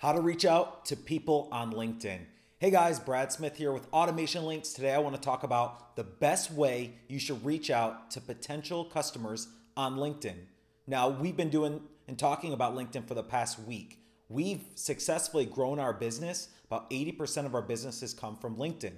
How to reach out to people on LinkedIn. Hey guys, Brad Smith here with Automation Links. Today I want to talk about the best way you should reach out to potential customers on LinkedIn. Now, we've been doing and talking about LinkedIn for the past week. We've successfully grown our business. About 80% of our businesses come from LinkedIn.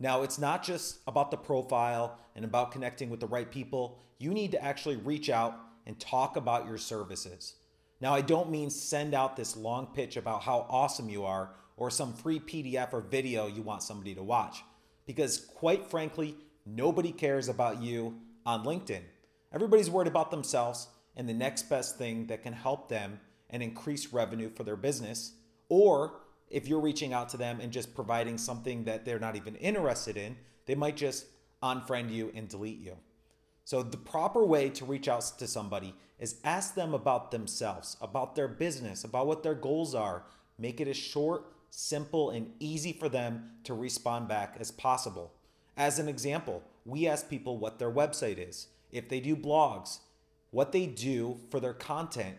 Now, it's not just about the profile and about connecting with the right people. You need to actually reach out and talk about your services. Now, I don't mean send out this long pitch about how awesome you are or some free PDF or video you want somebody to watch. Because, quite frankly, nobody cares about you on LinkedIn. Everybody's worried about themselves and the next best thing that can help them and increase revenue for their business. Or if you're reaching out to them and just providing something that they're not even interested in, they might just unfriend you and delete you. So, the proper way to reach out to somebody is ask them about themselves, about their business, about what their goals are. Make it as short, simple, and easy for them to respond back as possible. As an example, we ask people what their website is, if they do blogs, what they do for their content.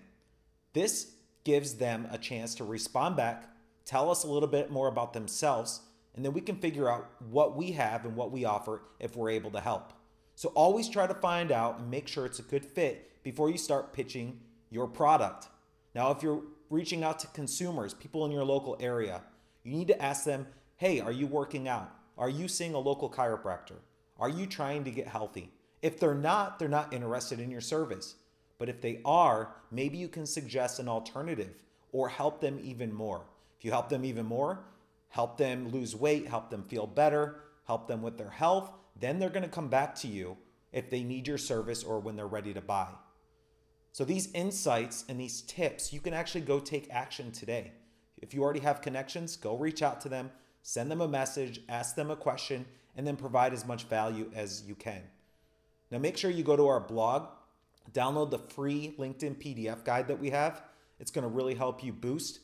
This gives them a chance to respond back, tell us a little bit more about themselves, and then we can figure out what we have and what we offer if we're able to help. So always try to find out and make sure it's a good fit before you start pitching your product. Now, if you're reaching out to consumers, people in your local area, you need to ask them, hey, are you working out? Are you seeing a local chiropractor? Are you trying to get healthy? If they're not, they're not interested in your service. But if they are, maybe you can suggest an alternative or help them even more. If you help them even more, help them lose weight, help them feel better, help them with their health, then they're going to come back to you if they need your service or when they're ready to buy. So, these insights and these tips, you can actually go take action today. If you already have connections, go reach out to them, send them a message, ask them a question, and then provide as much value as you can. Now, make sure you go to our blog, download the free LinkedIn PDF guide that we have. It's going to really help you boost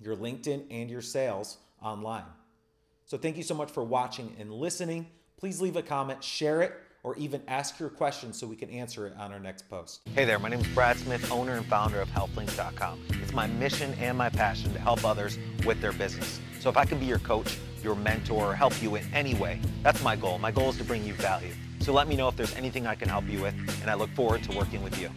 your LinkedIn and your sales online. So, thank you so much for watching and listening. Please leave a comment, share it, or even ask your question so we can answer it on our next post. Hey there, my name is Brad Smith, owner and founder of HealthLinks.com. It's my mission and my passion to help others with their business. So if I can be your coach, your mentor, or help you in any way, that's my goal. My goal is to bring you value. So let me know if there's anything I can help you with, and I look forward to working with you.